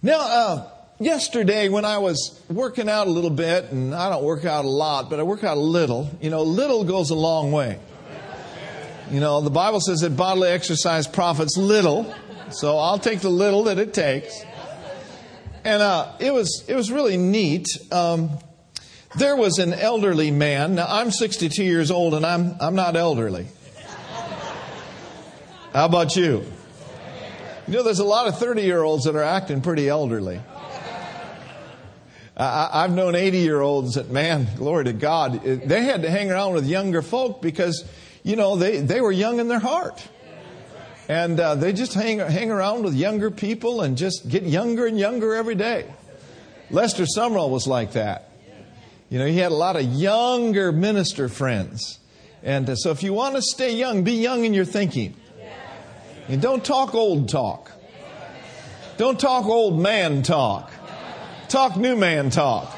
Now, uh, yesterday when I was working out a little bit, and I don't work out a lot, but I work out a little, you know, little goes a long way. You know, the Bible says that bodily exercise profits little, so I'll take the little that it takes. And uh, it was it was really neat. Um, there was an elderly man. Now I'm 62 years old, and I'm I'm not elderly. How about you? You know, there's a lot of 30 year olds that are acting pretty elderly. I, have known 80 year olds that, man, glory to God, they had to hang around with younger folk because, you know, they, they were young in their heart. And uh, they just hang, hang around with younger people and just get younger and younger every day. Lester Sumrall was like that. You know, he had a lot of younger minister friends. And uh, so if you want to stay young, be young in your thinking. And don't talk old talk. Don't talk old man talk. Talk new man talk.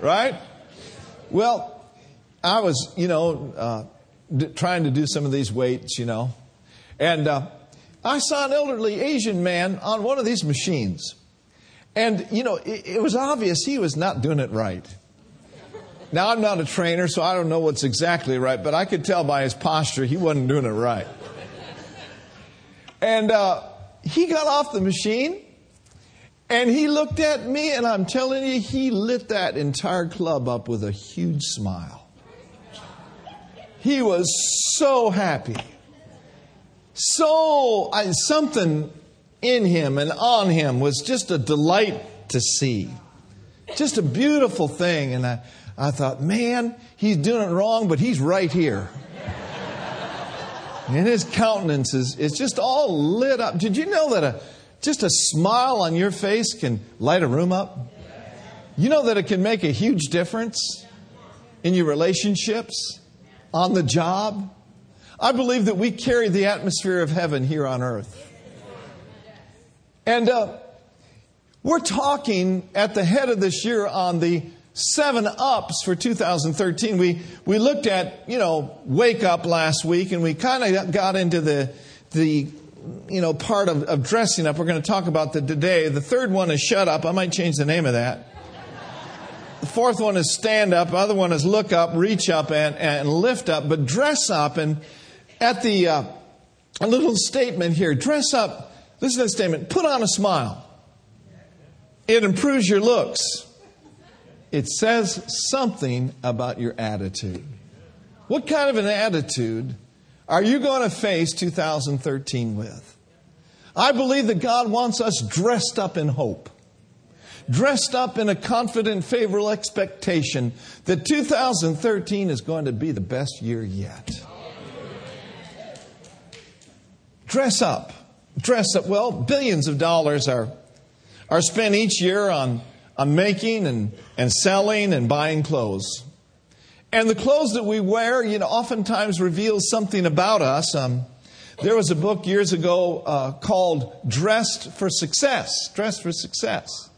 Right? Well, I was, you know, uh, d- trying to do some of these weights, you know. And uh, I saw an elderly Asian man on one of these machines. And, you know, it, it was obvious he was not doing it right. Now, I'm not a trainer, so I don't know what's exactly right, but I could tell by his posture he wasn't doing it right. And uh, he got off the machine and he looked at me, and I'm telling you, he lit that entire club up with a huge smile. He was so happy. So, I, something in him and on him was just a delight to see. Just a beautiful thing. And I, I thought, man, he's doing it wrong, but he's right here. And his countenance is, is just all lit up. Did you know that a, just a smile on your face can light a room up? You know that it can make a huge difference in your relationships, on the job. I believe that we carry the atmosphere of heaven here on earth. And uh, we're talking at the head of this year on the seven ups for 2013. We, we looked at, you know, wake up last week and we kind of got into the, the, you know, part of, of dressing up. We're going to talk about that today. The third one is shut up. I might change the name of that. The fourth one is stand up. The other one is look up, reach up, and, and lift up. But dress up. And at the, uh, a little statement here, dress up. Listen to the statement. Put on a smile. It improves your looks it says something about your attitude. What kind of an attitude are you going to face 2013 with? I believe that God wants us dressed up in hope, dressed up in a confident, favorable expectation that 2013 is going to be the best year yet. Dress up. Dress up. Well, billions of dollars are, are spent each year on on making and, and selling and buying clothes. And the clothes that we wear, you know, oftentimes reveals something about us. Um, there was a book years ago uh, called Dressed for Success. Dressed for Success.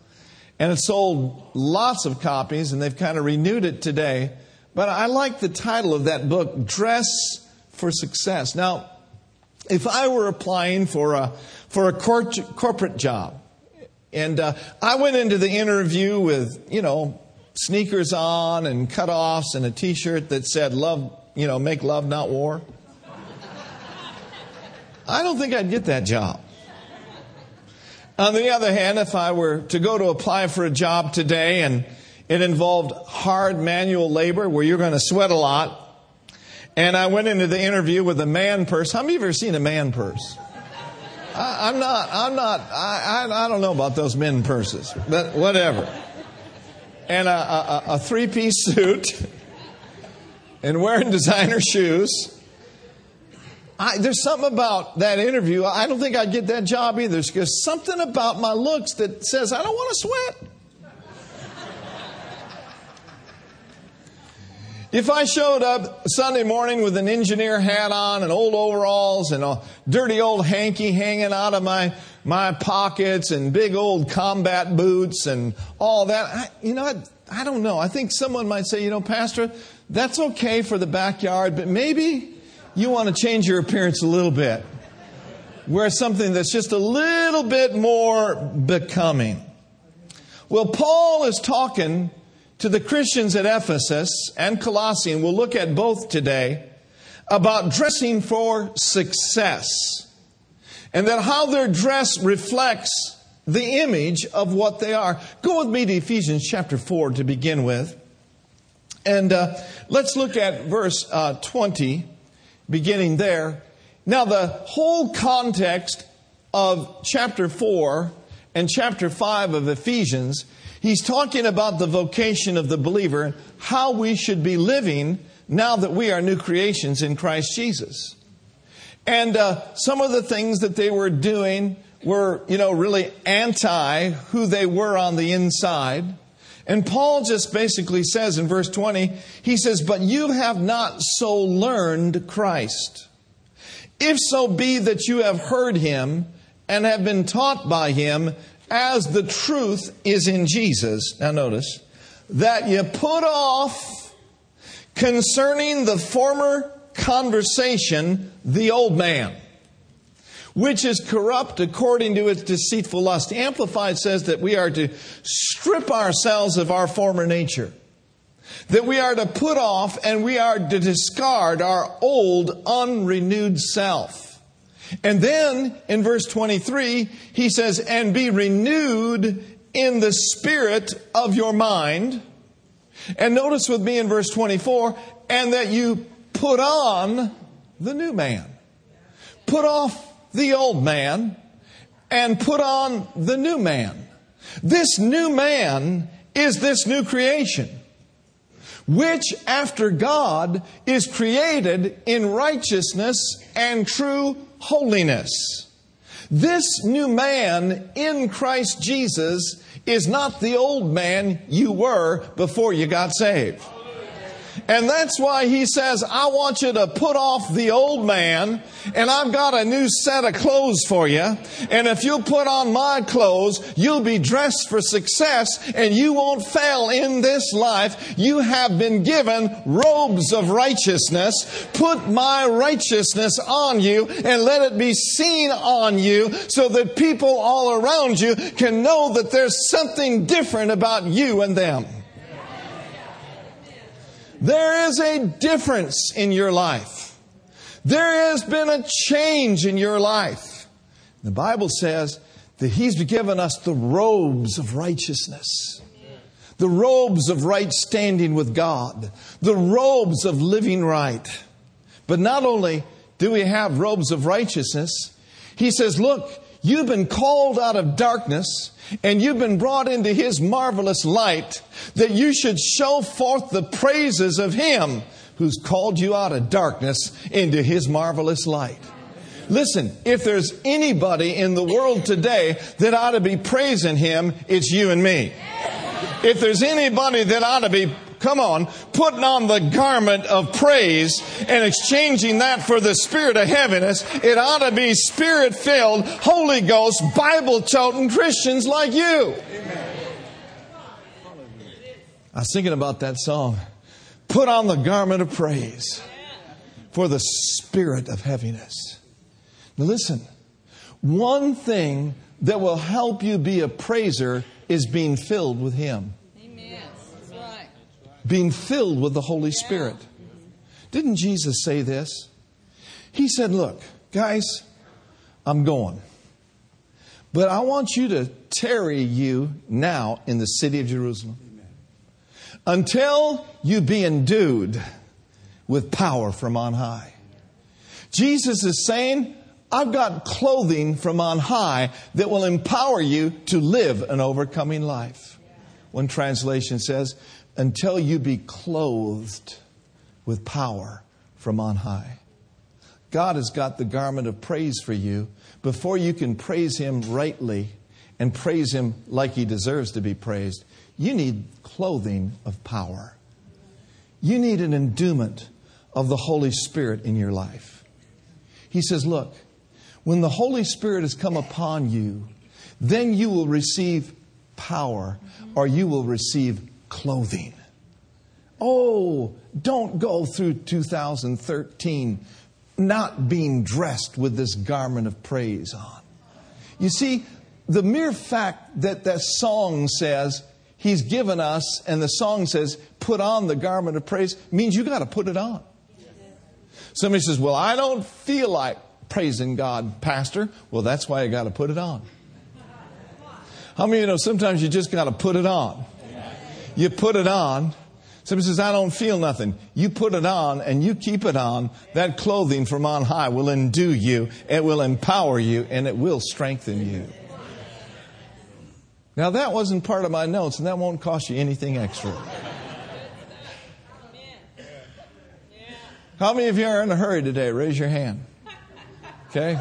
And it sold lots of copies, and they've kind of renewed it today. But I like the title of that book, Dress for Success. Now, if I were applying for a, for a cor- corporate job, and uh, I went into the interview with, you know, sneakers on and cutoffs and a t shirt that said, love, you know, make love, not war. I don't think I'd get that job. On the other hand, if I were to go to apply for a job today and it involved hard manual labor where you're going to sweat a lot, and I went into the interview with a man purse. How many of you have ever seen a man purse? I, am not, I'm not, I, I, I, don't know about those men purses, but whatever. And a, a, a three piece suit and wearing designer shoes. I, there's something about that interview. I don't think I'd get that job either because something about my looks that says I don't want to sweat. If I showed up Sunday morning with an engineer hat on and old overalls and a dirty old hanky hanging out of my, my pockets and big old combat boots and all that, I, you know, I, I don't know. I think someone might say, you know, Pastor, that's okay for the backyard, but maybe you want to change your appearance a little bit. Wear something that's just a little bit more becoming. Well, Paul is talking to the Christians at Ephesus and Colossae, and we'll look at both today, about dressing for success. And that how their dress reflects the image of what they are. Go with me to Ephesians chapter 4 to begin with. And uh, let's look at verse uh, 20, beginning there. Now, the whole context of chapter 4 and chapter 5 of Ephesians, he's talking about the vocation of the believer, how we should be living now that we are new creations in Christ Jesus. And uh, some of the things that they were doing were, you know, really anti who they were on the inside. And Paul just basically says in verse 20, he says, But you have not so learned Christ. If so be that you have heard him and have been taught by him as the truth is in Jesus. Now notice, that you put off concerning the former conversation the old man which is corrupt according to its deceitful lust. Amplified says that we are to strip ourselves of our former nature. That we are to put off and we are to discard our old, unrenewed self. And then in verse 23, he says, and be renewed in the spirit of your mind. And notice with me in verse 24, and that you put on the new man. Put off the old man and put on the new man. This new man is this new creation, which after God is created in righteousness and true holiness. This new man in Christ Jesus is not the old man you were before you got saved. And that's why he says, I want you to put off the old man, and I've got a new set of clothes for you. And if you put on my clothes, you'll be dressed for success, and you won't fail in this life. You have been given robes of righteousness. Put my righteousness on you, and let it be seen on you, so that people all around you can know that there's something different about you and them. There is a difference in your life. There has been a change in your life. The Bible says that He's given us the robes of righteousness, the robes of right standing with God, the robes of living right. But not only do we have robes of righteousness, He says, Look, you've been called out of darkness and you've been brought into His marvelous light, that you should show forth the praises of Him who's called you out of darkness into His marvelous light. Listen, if there's anybody in the world today that ought to be praising Him, it's you and me. If there's anybody that ought to be come on, putting on the garment of praise and exchanging that for the spirit of heaviness, it ought to be spirit filled, Holy Ghost, Bible toting Christians like you. I was thinking about that song. Put on the garment of praise for the spirit of heaviness. Now listen, one thing that will help you be a praiser is being filled with Him being filled with the Holy Spirit. Didn't Jesus say this? He said, Look, guys, I'm going. But I want you to tarry you now in the city of Jerusalem until you be endued with power from on high. Jesus is saying, I've got clothing from on high that will empower you to live an overcoming life. One translation says, until you be clothed with power from on high. God has got the garment of praise for you. Before you can praise Him rightly and praise Him like He deserves to be praised, you need clothing of power. You need an endowment of the Holy Spirit in your life. He says, Look, when the Holy Spirit has come upon you, then you will receive power or you will receive clothing. Oh, don't go through 2013 not being dressed with this garment of praise on. You see, the mere fact that that song says, He's given us, and the song says, put on the garment of praise, means you got to put it on. Somebody says, Well, I don't feel like praising God, Pastor. Well, that's why you got to put it on. How many of you know sometimes you just got to put it on? You put it on. Somebody says, I don't feel nothing. You put it on and you keep it on. That clothing from on high will endue you, it will empower you, and it will strengthen you. Now, that wasn't part of my notes, and that won't cost you anything extra. How many of you are in a hurry today? Raise your hand. Okay?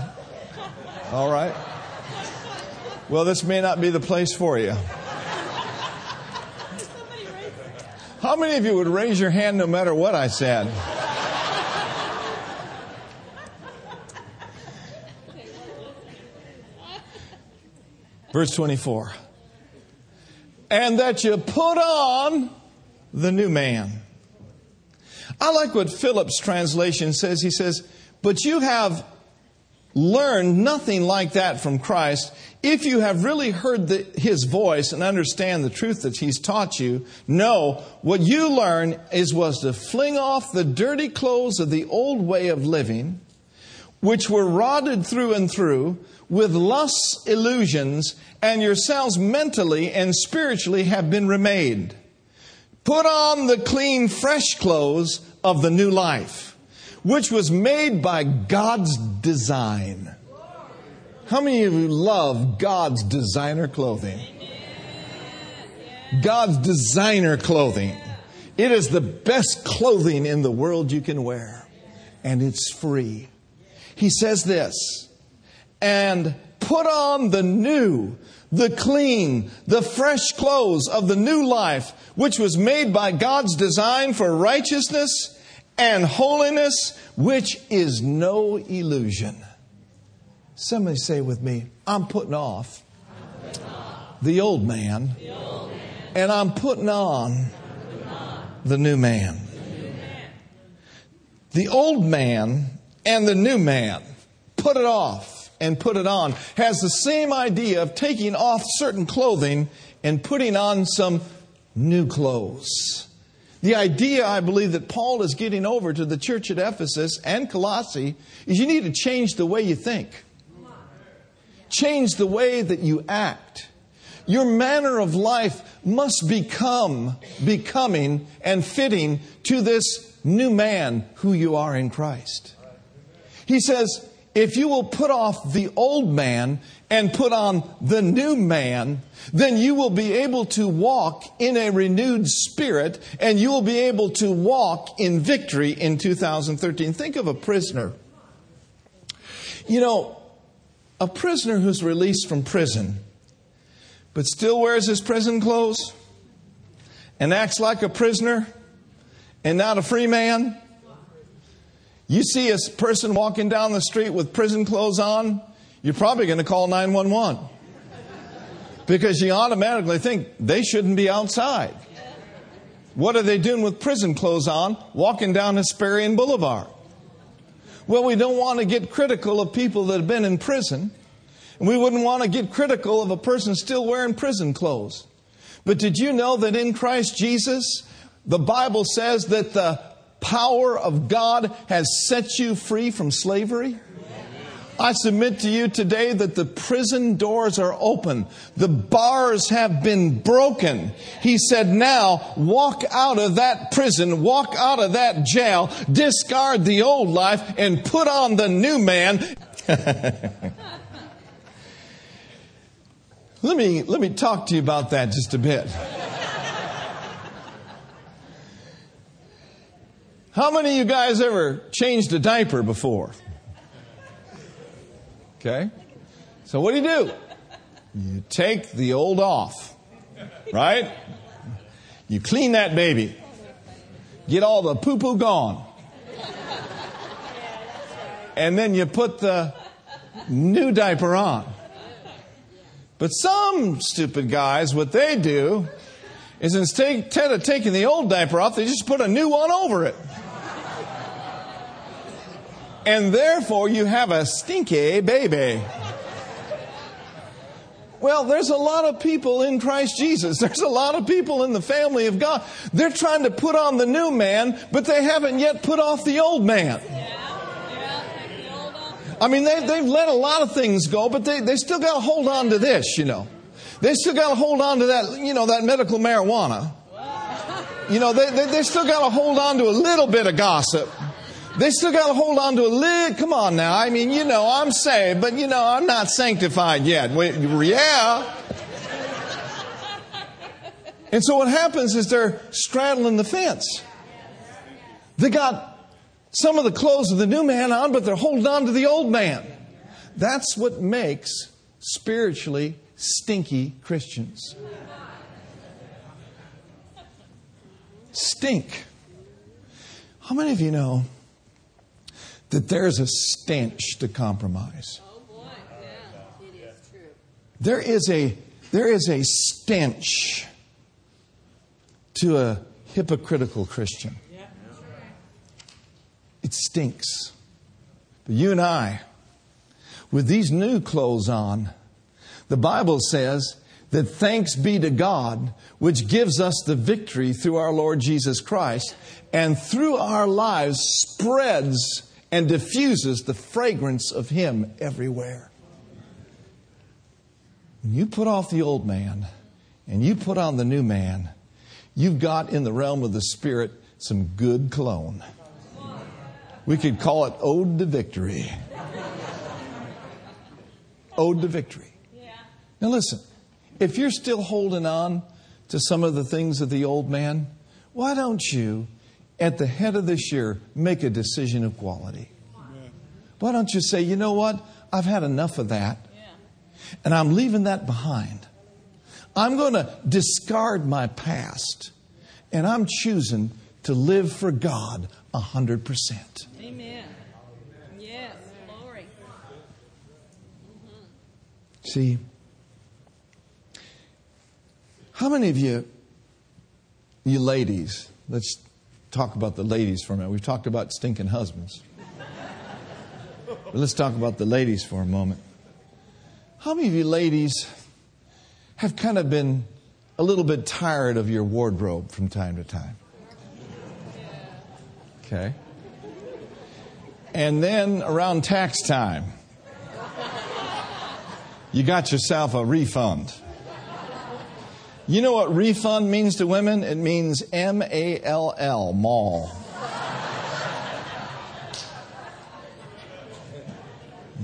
All right. Well, this may not be the place for you. How many of you would raise your hand no matter what I said? Verse 24. And that you put on the new man I like what Phillips' translation says. He says, But you have learned nothing like that from Christ. If you have really heard the, his voice and understand the truth that he's taught you, know what you learn is was to fling off the dirty clothes of the old way of living, which were rotted through and through with lust's illusions, and yourselves mentally and spiritually have been remade. Put on the clean, fresh clothes of the new life, which was made by God's design. How many of you love God's designer clothing? God's designer clothing. It is the best clothing in the world you can wear, and it's free. He says this, and put on the new, the clean, the fresh clothes of the new life, which was made by God's design for righteousness and holiness, which is no illusion. Somebody say with me, I'm putting off, I'm putting off the, old man, the old man, and I'm putting on, I'm putting on the, new the new man. The old man and the new man, put it off and put it on has the same idea of taking off certain clothing and putting on some new clothes. The idea, I believe, that Paul is getting over to the church at Ephesus and Colossae is you need to change the way you think, change the way that you act. Your manner of life must become becoming and fitting to this new man who you are in Christ. He says, if you will put off the old man and put on the new man, then you will be able to walk in a renewed spirit and you will be able to walk in victory in 2013. Think of a prisoner. You know, a prisoner who's released from prison, but still wears his prison clothes and acts like a prisoner and not a free man you see a person walking down the street with prison clothes on, you're probably going to call 911 because you automatically think they shouldn't be outside. What are they doing with prison clothes on, walking down Hesperian Boulevard? Well, we don't want to get critical of people that have been in prison. And we wouldn't want to get critical of a person still wearing prison clothes. But did you know that in Christ Jesus, the Bible says that the power of God has set you free from slavery? I submit to you today that the prison doors are open. The bars have been broken. He said, now walk out of that prison, walk out of that jail, discard the old life and put on the new man. let me, let me talk to you about that just a bit. How many of you guys ever changed a diaper before? Okay. So what do you do? You take the old off, right? You clean that baby. Get all the poo poo gone. And then you put the new diaper on. But some stupid guys, what they do is instead of taking the old diaper off, they just put a new one over it. And therefore you have a stinky baby. Well, there's a lot of people in Christ Jesus. There's a lot of people in the family of God. They're trying to put on the new man, but they haven't yet put off the old man. I mean, they, they've let a lot of things go, but they, they still got to hold on to this, you know. They still got to hold on to that, you know, that medical marijuana. You know, they, they, they still got to hold on to a little bit of gossip. They still got to hold on to a lid. Come on now. I mean, you know, I'm saved, but you know, I'm not sanctified yet. Wait, yeah. And so what happens is they're straddling the fence. They got some of the clothes of the new man on, but they're holding on to the old man. That's what makes spiritually stinky Christians. Stink. How many of you know that there's a stench to compromise? Oh boy, yeah, it is true. There is a there is a stench to a hypocritical Christian. It stinks. But you and I, with these new clothes on, the Bible says that thanks be to God, which gives us the victory through our Lord Jesus Christ, and through our lives spreads and diffuses the fragrance of Him everywhere. When you put off the old man and you put on the new man, you've got in the realm of the Spirit some good cologne. We could call it Ode to Victory. Ode to Victory. Now, listen, if you're still holding on to some of the things of the old man, why don't you, at the head of this year, make a decision of quality? Why don't you say, you know what? I've had enough of that, and I'm leaving that behind. I'm going to discard my past, and I'm choosing to live for God 100%. Amen. Yes, glory. Mm-hmm. See, how many of you, you ladies, let's talk about the ladies for a minute. We've talked about stinking husbands. But let's talk about the ladies for a moment. How many of you ladies have kind of been a little bit tired of your wardrobe from time to time? Okay. And then around tax time, you got yourself a refund. You know what refund means to women? It means M A L L, mall.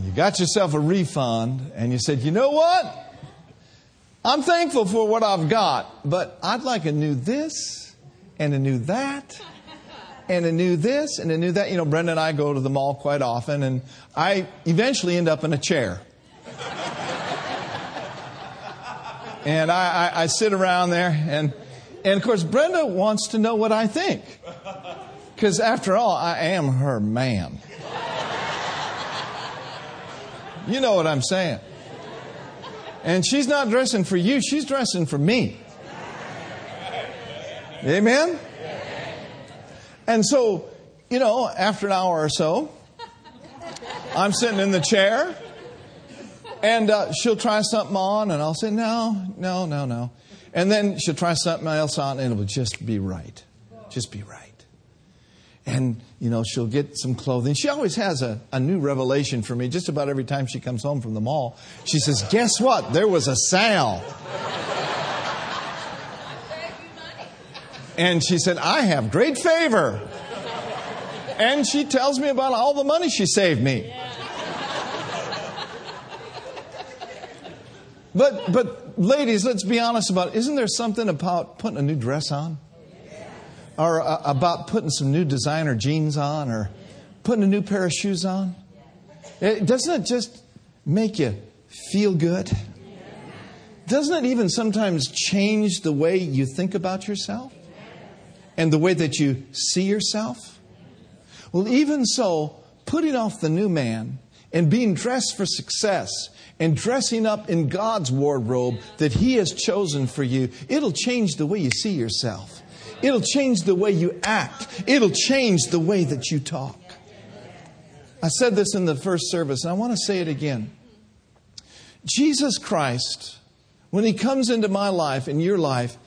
You got yourself a refund and you said, you know what? I'm thankful for what I've got, but I'd like a new this and a new that and a new this and a new that. You know, Brenda and I go to the mall quite often, and I eventually end up in a chair. And I, I, I sit around there, and, and of course, Brenda wants to know what I think. Because after all, I am her man. You know what I'm saying. And she's not dressing for you, she's dressing for me. Amen? And so, you know, after an hour or so, I'm sitting in the chair, and uh, she'll try something on, and I'll say, no, no, no, no. And then she'll try something else on, and it'll just be right. Just be right. And, you know, she'll get some clothing. She always has a, a new revelation for me just about every time she comes home from the mall. She says, Guess what? There was a sale. And she said, I have great favor. And she tells me about all the money she saved me. But, but ladies, let's be honest about it. Isn't there something about putting a new dress on? Or uh, about putting some new designer jeans on or putting a new pair of shoes on? It, doesn't it just make you feel good? Doesn't it even sometimes change the way you think about yourself? and the way that you see yourself? Well, even so, putting off the new man and being dressed for success and dressing up in God's wardrobe that He has chosen for you, it'll change the way you see yourself. It'll change the way you act. It'll change the way that you talk. I said this in the first service, and I want to say it again. Jesus Christ, when He comes into my life and your life,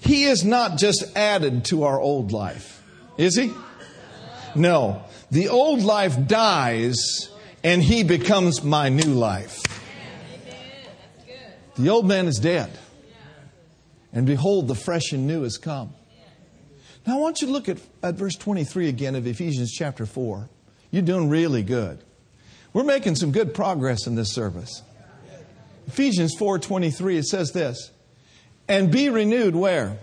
He is not just added to our old life, is He? No. The old life dies, and He becomes my new life. The old man is dead. And behold, the fresh and new has come. Now, I want you to look at, at verse 23 again of Ephesians chapter 4. You're doing really good. We're making some good progress in this service. Ephesians 4:23 it says this. And be renewed where?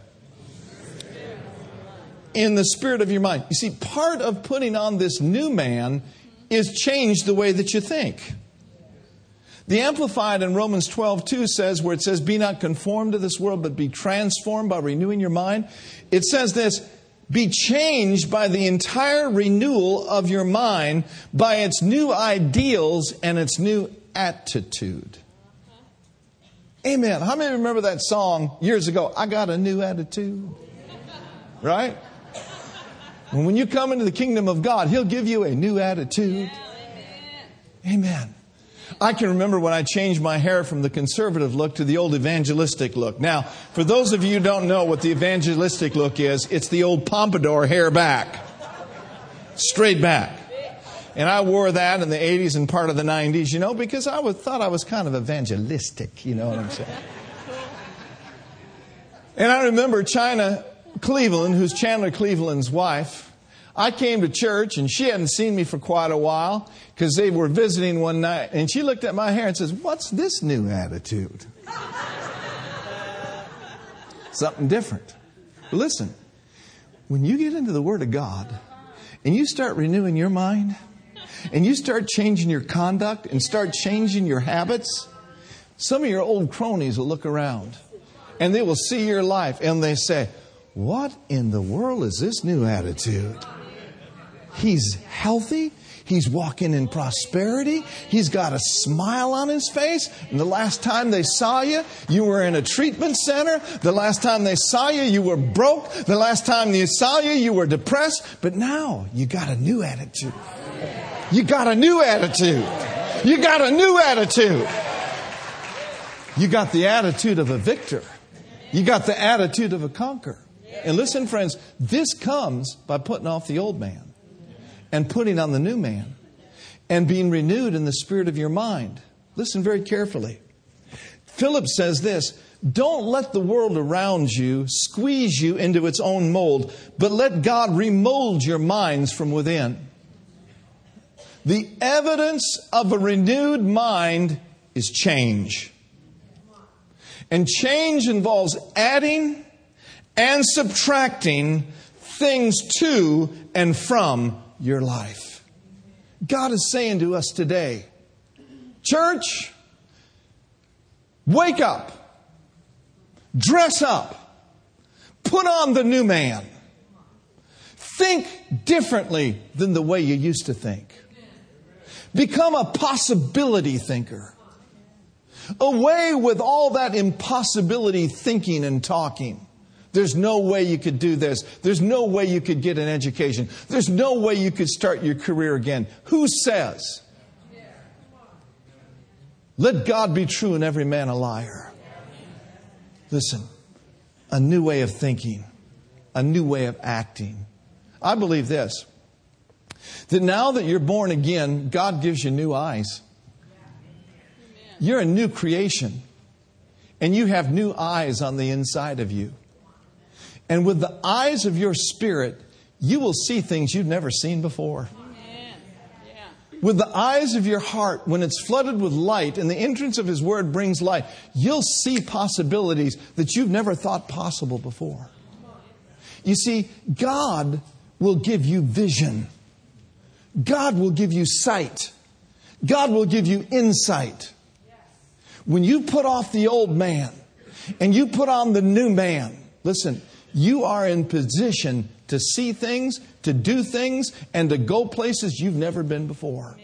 In the spirit of your mind. You see, part of putting on this new man is change the way that you think. The Amplified in Romans 12, 2 says, where it says, Be not conformed to this world, but be transformed by renewing your mind. It says this, Be changed by the entire renewal of your mind, by its new ideals and its new attitude. Amen. How many remember that song years ago? I got a new attitude. Right? When you come into the kingdom of God, He'll give you a new attitude. Amen. I can remember when I changed my hair from the conservative look to the old evangelistic look. Now, for those of you who don't know what the evangelistic look is, it's the old pompadour hair back. Straight back. And I wore that in the 80s and part of the 90s, you know, because I was, thought I was kind of evangelistic, you know what I'm saying? And I remember China Cleveland, who's Chandler Cleveland's wife, I came to church and she hadn't seen me for quite a while because they were visiting one night. And she looked at my hair and says, What's this new attitude? Something different. Listen, when you get into the Word of God and you start renewing your mind and you start changing your conduct and start changing your habits, some of your old cronies will look around and they will see your life and they say, What in the world is this new attitude? He's healthy. He's walking in prosperity. He's got a smile on his face. And the last time they saw you, you were in a treatment center. The last time they saw you, you were broke. The last time they saw you, you were depressed. But now you got a new attitude. You got a new attitude. You got a new attitude. You got the attitude of a victor. You got the attitude of a conqueror. And listen, friends, this comes by putting off the old man and putting on the new man and being renewed in the spirit of your mind. Listen very carefully. Philip says this Don't let the world around you squeeze you into its own mold, but let God remold your minds from within. The evidence of a renewed mind is change. And change involves adding and subtracting things to and from your life. God is saying to us today, church, wake up, dress up, put on the new man, think differently than the way you used to think, become a possibility thinker. Away with all that impossibility thinking and talking. There's no way you could do this. There's no way you could get an education. There's no way you could start your career again. Who says? Let God be true and every man a liar. Listen, a new way of thinking, a new way of acting. I believe this that now that you're born again, God gives you new eyes. You're a new creation, and you have new eyes on the inside of you. And with the eyes of your spirit, you will see things you've never seen before. With the eyes of your heart, when it's flooded with light and the entrance of His Word brings light, you'll see possibilities that you've never thought possible before. You see, God will give you vision. God will give you sight. God will give you insight. When you put off the old man and you put on the new man, listen, you are in position to see things, to do things, and to go places you've never been before.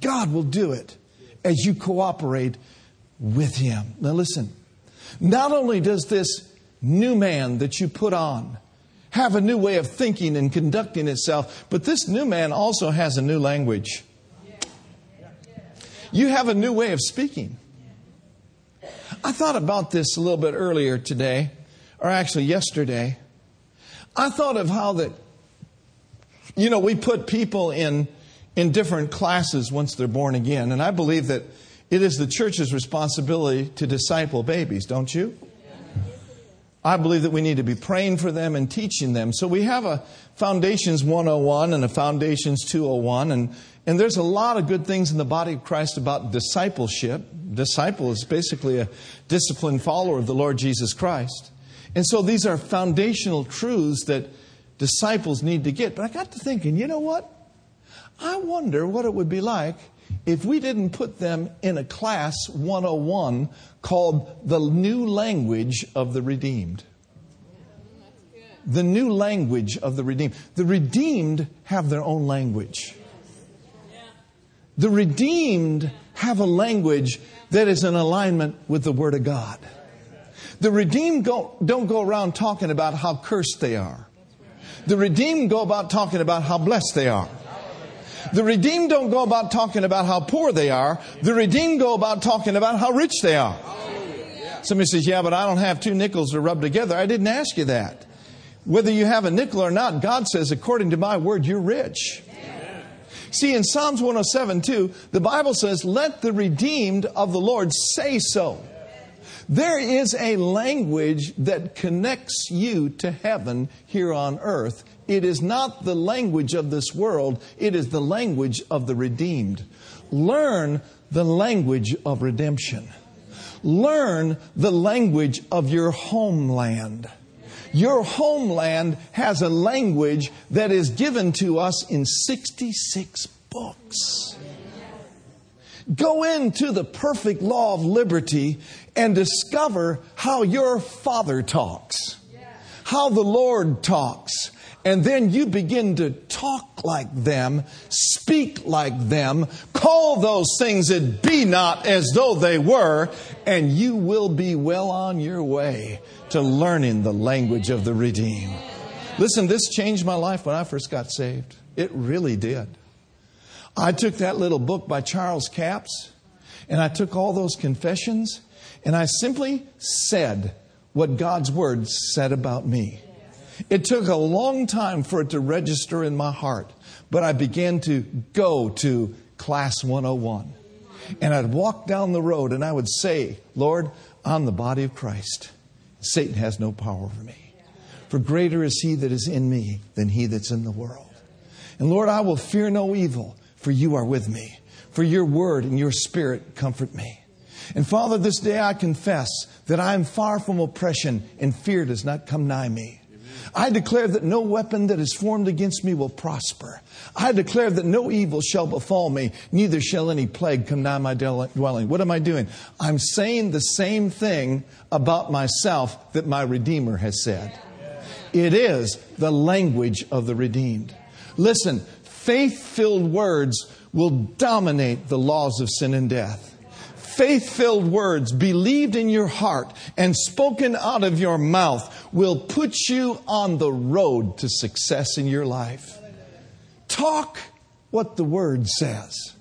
God will do it as you cooperate with Him. Now, listen, not only does this new man that you put on have a new way of thinking and conducting itself. But this new man also has a new language. You have a new way of speaking. I thought about this a little bit earlier today, or actually yesterday. I thought of how that, you know, we put people in, in different classes once they're born again. And I believe that it is the church's responsibility to disciple babies, don't you? I believe that we need to be praying for them and teaching them. So we have a Foundations 101 and a Foundations 201, and, and there's a lot of good things in the body of Christ about discipleship. Disciple is basically a disciplined follower of the Lord Jesus Christ. And so these are foundational truths that disciples need to get. But I got to thinking, you know what? I wonder what it would be like if we didn't put them in a class 101 called the new language of the redeemed. The new language of the redeemed. The redeemed have their own language. The redeemed have a language that is in alignment with the Word of God. The redeemed go, don't go around talking about how cursed they are. The redeemed go about talking about how blessed they are. The redeemed don't go about talking about how poor they are. The redeemed go about talking about how rich they are. Somebody says, Yeah, but I don't have two nickels to rub together. I didn't ask you that. Whether you have a nickel or not, God says, according to my word, you're rich. See, in Psalms 107 2, the Bible says, Let the redeemed of the Lord say so. There is a language that connects you to heaven here on earth. It is not the language of this world, it is the language of the redeemed. Learn the language of redemption. Learn the language of your homeland. Your homeland has a language that is given to us in 66 books. Go into the perfect law of liberty and discover how your Father talks, how the Lord talks. And then you begin to talk like them, speak like them, call those things that be not as though they were, and you will be well on your way to learning the language of the redeemed. Listen, this changed my life when I first got saved. It really did. I took that little book by Charles Capps and I took all those confessions and I simply said what God's word said about me. It took a long time for it to register in my heart, but I began to go to class 101. And I'd walk down the road and I would say, Lord, I'm the body of Christ. Satan has no power over me. For greater is he that is in me than he that's in the world. And Lord, I will fear no evil, for you are with me. For your word and your spirit comfort me. And Father, this day I confess that I am far from oppression and fear does not come nigh me. I declare that no weapon that is formed against me will prosper. I declare that no evil shall befall me, neither shall any plague come nigh my dwelling. What am I doing? I'm saying the same thing about myself that my Redeemer has said. It is the language of the redeemed. Listen, faith filled words will dominate the laws of sin and death faith filled words believed in your heart and spoken out of your mouth will put you on the road to success in your life. Talk what the word says.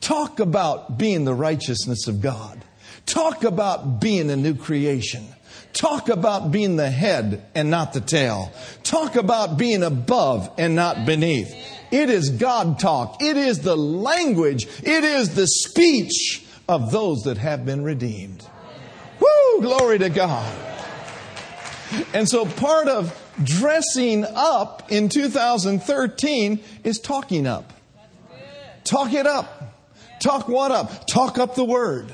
Talk about being the righteousness of God. Talk about being a new creation. Talk about being the head and not the tail. Talk about being above and not beneath. It is God talk. It is the language. It is the speech of those that have been redeemed. Woo! Glory to God. And so part of dressing up in 2013 is talking up. Talk it up. Talk what up? Talk up the word.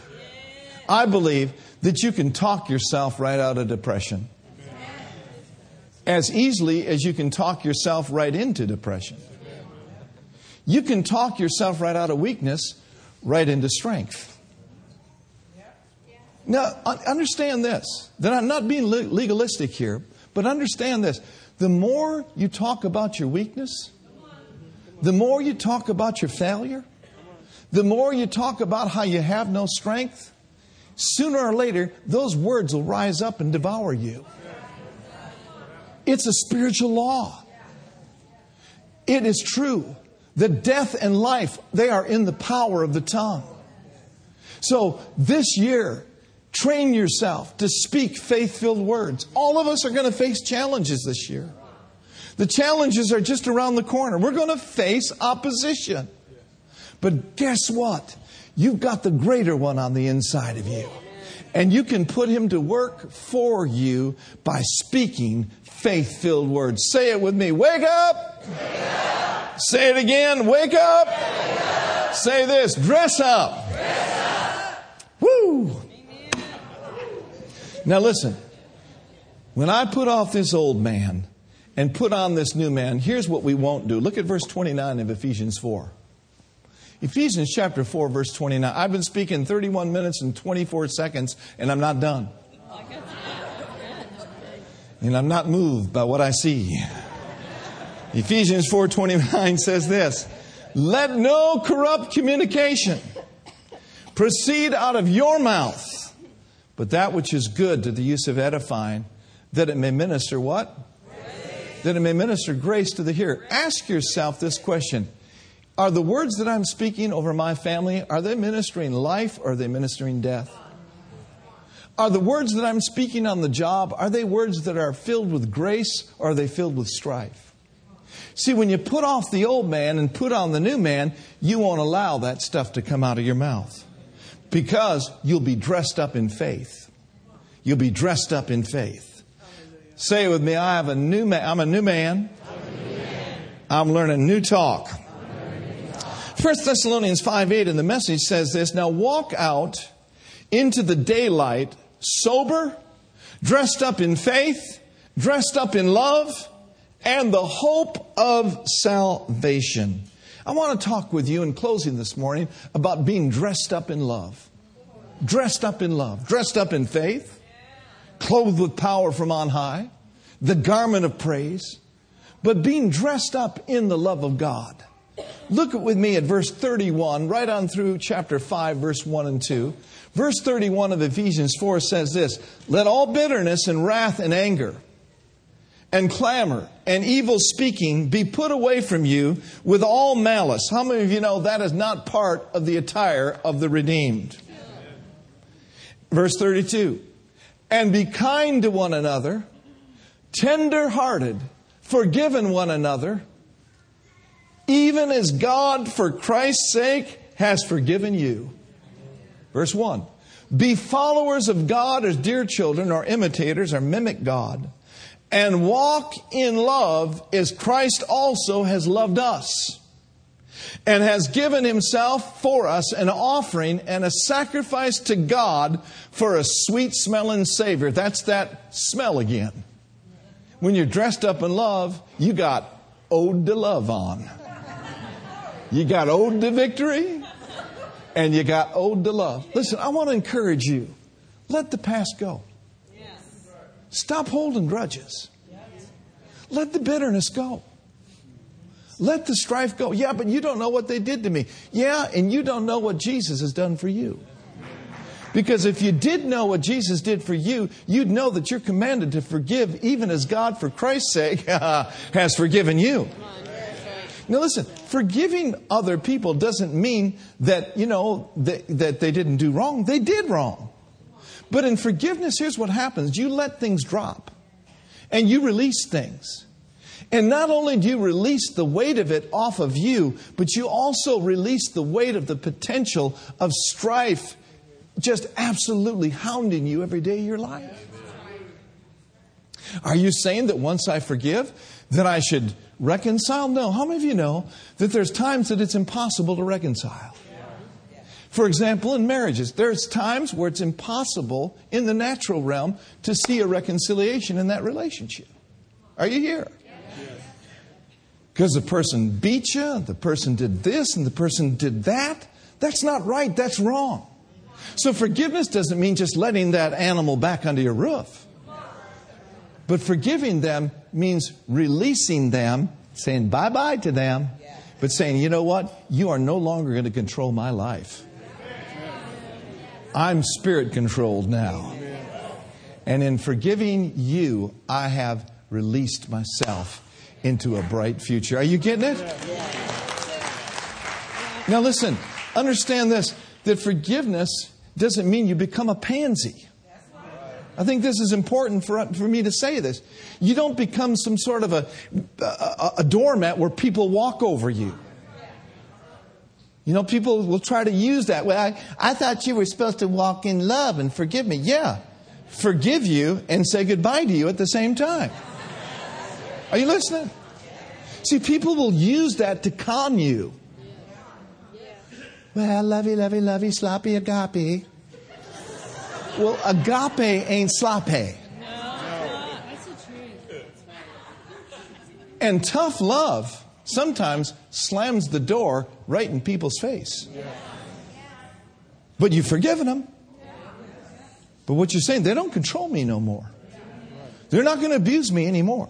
I believe that you can talk yourself right out of depression as easily as you can talk yourself right into depression. You can talk yourself right out of weakness right into strength. Now, understand this that I'm not being legalistic here, but understand this. The more you talk about your weakness, the more you talk about your failure, the more you talk about how you have no strength, sooner or later, those words will rise up and devour you. It's a spiritual law. It is true that death and life, they are in the power of the tongue. So this year, train yourself to speak faith filled words. All of us are going to face challenges this year. The challenges are just around the corner. We're going to face opposition. But guess what? You've got the greater one on the inside of you. And you can put him to work for you by speaking faith filled words. Say it with me. Wake up. Wake up. Say it again. Wake up. Wake up. Say this. Dress up. Dress up. Woo. Now listen. When I put off this old man and put on this new man, here's what we won't do. Look at verse 29 of Ephesians 4. Ephesians chapter 4, verse 29. I've been speaking 31 minutes and 24 seconds, and I'm not done. And I'm not moved by what I see. Ephesians 4:29 says this, "Let no corrupt communication proceed out of your mouth, but that which is good to the use of edifying, that it may minister what? Grace. That it may minister grace to the hearer." Ask yourself this question. Are the words that I'm speaking over my family, are they ministering life or are they ministering death? Are the words that I'm speaking on the job, are they words that are filled with grace or are they filled with strife? See, when you put off the old man and put on the new man, you won't allow that stuff to come out of your mouth because you'll be dressed up in faith. You'll be dressed up in faith. Say it with me, I have a new man. I'm a new man. I'm learning new talk. 1 Thessalonians 5 8 in the message says this Now walk out into the daylight sober, dressed up in faith, dressed up in love, and the hope of salvation. I want to talk with you in closing this morning about being dressed up in love. Dressed up in love, dressed up in faith, clothed with power from on high, the garment of praise, but being dressed up in the love of God. Look with me at verse 31, right on through chapter 5, verse 1 and 2. Verse 31 of Ephesians 4 says this Let all bitterness and wrath and anger and clamor and evil speaking be put away from you with all malice. How many of you know that is not part of the attire of the redeemed? Verse 32 And be kind to one another, tender hearted, forgiving one another even as God, for Christ's sake, has forgiven you. Verse 1 Be followers of God as dear children, or imitators, or mimic God, and walk in love as Christ also has loved us and has given himself for us an offering and a sacrifice to God for a sweet smelling Savior. That's that smell again. When you're dressed up in love, you got ode to love on. You got ode to victory and you got ode to love. Listen, I want to encourage you. Let the past go. Stop holding grudges. Let the bitterness go. Let the strife go. Yeah, but you don't know what they did to me. Yeah, and you don't know what Jesus has done for you. Because if you did know what Jesus did for you, you'd know that you're commanded to forgive even as God, for Christ's sake, has forgiven you. Now listen, forgiving other people doesn't mean that, you know, that, that they didn't do wrong. They did wrong. But in forgiveness, here's what happens. You let things drop. And you release things. And not only do you release the weight of it off of you, but you also release the weight of the potential of strife just absolutely hounding you every day of your life. Are you saying that once I forgive, then I should reconcile? No. How many of you know that there's times that it's impossible to reconcile? For example, in marriages, there's times where it's impossible in the natural realm to see a reconciliation in that relationship. Are you here? Because the person beat you, the person did this, and the person did that. That's not right. That's wrong. So forgiveness doesn't mean just letting that animal back under your roof. But forgiving them means releasing them, saying bye bye to them, but saying, you know what? You are no longer going to control my life. I'm spirit controlled now. And in forgiving you, I have released myself into a bright future. Are you getting it? Now, listen, understand this that forgiveness doesn't mean you become a pansy. I think this is important for, for me to say this. You don't become some sort of a, a, a doormat where people walk over you. You know, people will try to use that. Well, I, I thought you were supposed to walk in love and forgive me. Yeah, forgive you and say goodbye to you at the same time. Are you listening? See, people will use that to con you. Well, lovey, lovey, lovey, sloppy agape. Well, agape ain't sloppy. And tough love sometimes slams the door right in people's face. But you've forgiven them. But what you're saying, they don't control me no more. They're not going to abuse me anymore.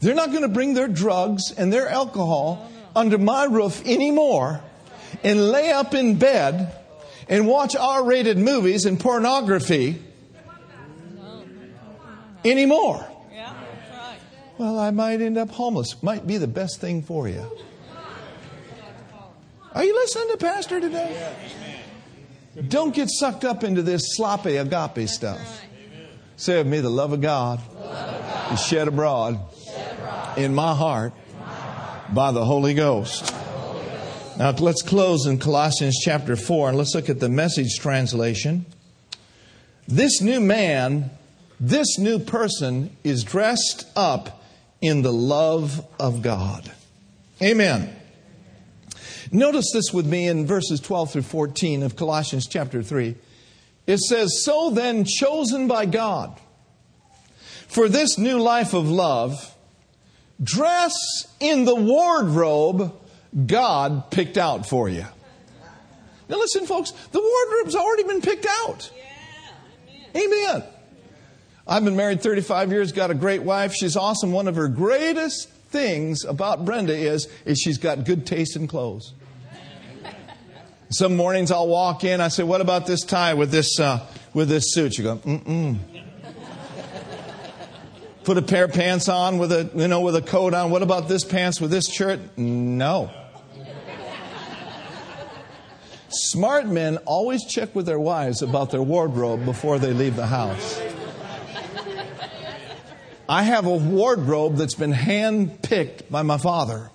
They're not going to bring their drugs and their alcohol under my roof anymore and lay up in bed and watch R rated movies and pornography anymore. Well, I might end up homeless. Might be the best thing for you. Are you listening to Pastor today? Don't get sucked up into this sloppy agape stuff. Say of me, the love of God is shed abroad in my heart by the Holy Ghost. Now let's close in Colossians chapter 4 and let's look at the message translation. This new man, this new person is dressed up in the love of God. Amen. Notice this with me in verses 12 through 14 of Colossians chapter 3. It says, So then, chosen by God for this new life of love, dress in the wardrobe God picked out for you. Now, listen, folks, the wardrobe's already been picked out. Amen. I've been married 35 years, got a great wife. She's awesome. One of her greatest things about Brenda is, is she's got good taste in clothes. Some mornings I'll walk in, I say, "What about this tie with this uh, with this suit?" She go, "Mm-mm." Put a pair of pants on with a you know with a coat on. What about this pants with this shirt? No. Smart men always check with their wives about their wardrobe before they leave the house. I have a wardrobe that's been hand picked by my father.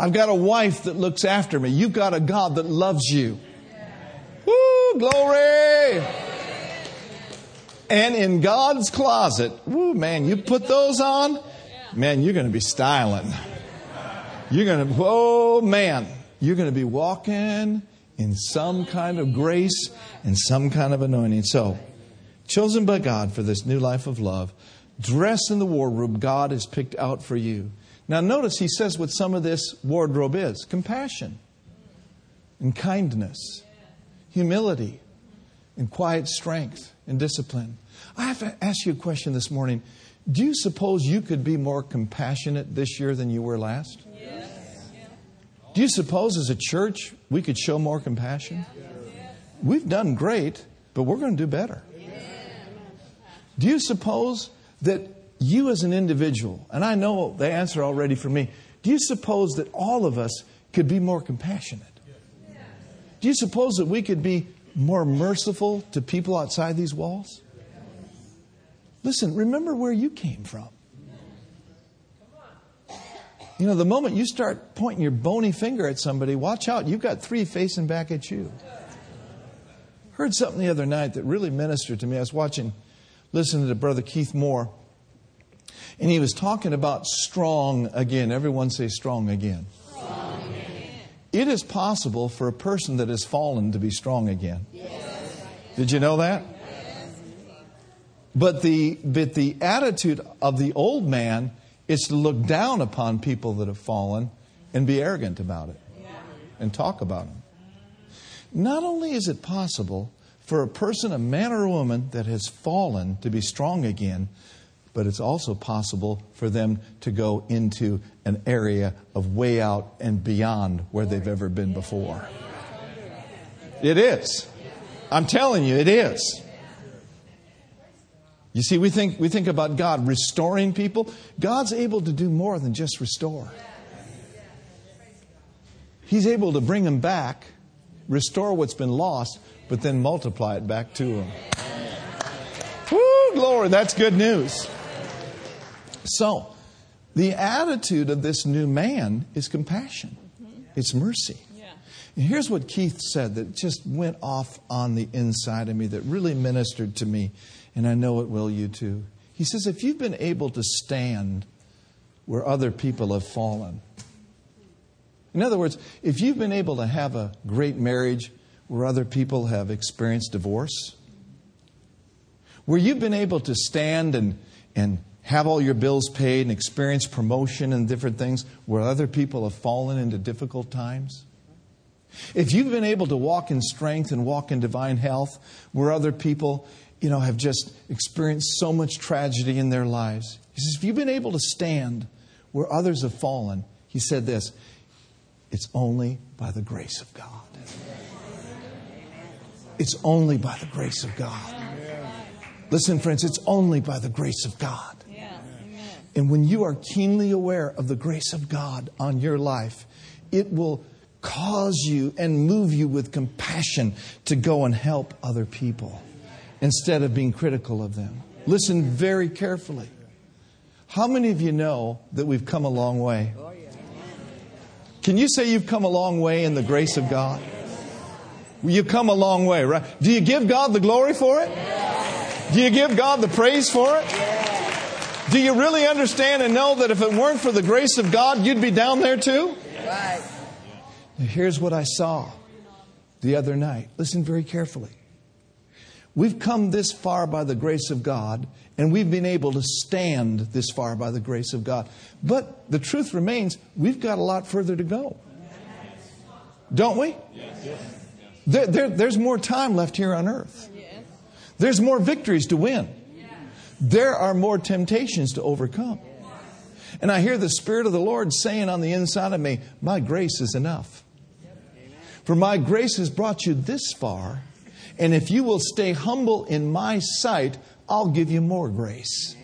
I've got a wife that looks after me. You've got a God that loves you. Woo, glory! And in God's closet, woo, man, you put those on, man, you're going to be styling. You're going to, oh, man, you're going to be walking in some kind of grace and some kind of anointing. So, chosen by God for this new life of love, dress in the wardrobe God has picked out for you. Now, notice he says what some of this wardrobe is compassion and kindness, humility and quiet strength and discipline. I have to ask you a question this morning. Do you suppose you could be more compassionate this year than you were last? Yes. Do you suppose as a church we could show more compassion? We've done great, but we're going to do better. Do you suppose that you as an individual, and I know the answer already for me, do you suppose that all of us could be more compassionate? Do you suppose that we could be more merciful to people outside these walls? Listen, remember where you came from. You know, the moment you start pointing your bony finger at somebody, watch out, you've got three facing back at you. Heard something the other night that really ministered to me. I was watching, listening to Brother Keith Moore and he was talking about strong again. Everyone say strong again. It is possible for a person that has fallen to be strong again. Yes. Did you know that? Yes. But the, but the attitude of the old man is to look down upon people that have fallen and be arrogant about it and talk about them. Not only is it possible for a person, a man or a woman that has fallen to be strong again, but it's also possible for them to go into an area of way out and beyond where they've ever been before. It is. I'm telling you, it is. You see, we think, we think about God restoring people. God's able to do more than just restore. He's able to bring them back, restore what's been lost, but then multiply it back to them. Woo, glory, that's good news. So, the attitude of this new man is compassion, mm-hmm. it's mercy. And here's what Keith said that just went off on the inside of me that really ministered to me, and I know it will you too. He says, If you've been able to stand where other people have fallen, in other words, if you've been able to have a great marriage where other people have experienced divorce, where you've been able to stand and, and have all your bills paid and experience promotion and different things where other people have fallen into difficult times, if you've been able to walk in strength and walk in divine health where other people, you know, have just experienced so much tragedy in their lives, he says, if you've been able to stand where others have fallen, he said this, it's only by the grace of God. It's only by the grace of God. Listen, friends, it's only by the grace of God. And when you are keenly aware of the grace of God on your life, it will cause you and move you with compassion to go and help other people instead of being critical of them. Listen very carefully. How many of you know that we've come a long way? Can you say you've come a long way in the grace of God? You've come a long way, right? Do you give God the glory for it? Do you give God the praise for it? Do you really understand and know that if it weren't for the grace of God, you'd be down there too? Right. Here's what I saw the other night. Listen very carefully. We've come this far by the grace of God, and we've been able to stand this far by the grace of God. But the truth remains, we've got a lot further to go. Don't we? There, there, there's more time left here on earth. There's more victories to win. There are more temptations to overcome. And I hear the Spirit of the Lord saying on the inside of me, My grace is enough. For my grace has brought you this far, and if you will stay humble in my sight, I'll give you more grace.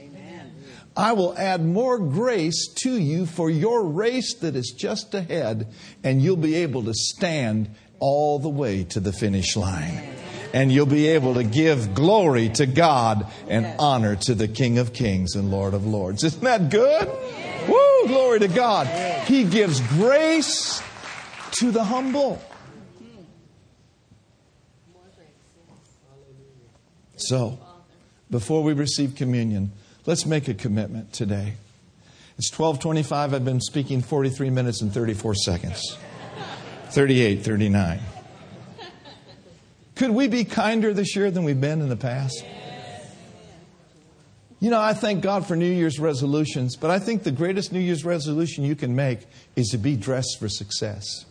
I will add more grace to you for your race that is just ahead, and you'll be able to stand all the way to the finish line. And you'll be able to give glory to God and honor to the King of Kings and Lord of Lords. Isn't that good? Woo, glory to God. He gives grace to the humble. So, before we receive communion, let's make a commitment today. It's 1225. I've been speaking 43 minutes and 34 seconds. 38, 39. Could we be kinder this year than we've been in the past? You know, I thank God for New Year's resolutions, but I think the greatest New Year's resolution you can make is to be dressed for success.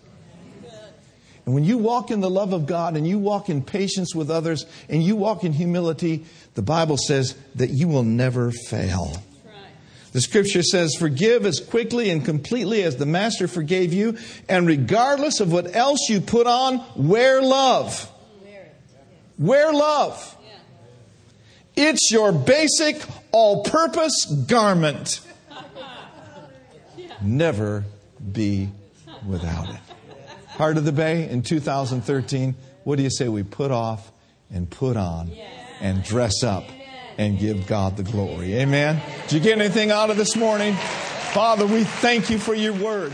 And when you walk in the love of God and you walk in patience with others and you walk in humility, the Bible says that you will never fail. The scripture says, Forgive as quickly and completely as the Master forgave you, and regardless of what else you put on, wear love. Wear love. It's your basic, all purpose garment. Never be without it. Heart of the Bay in 2013, what do you say we put off and put on and dress up and give God the glory? Amen. Did you get anything out of this morning? Father, we thank you for your word.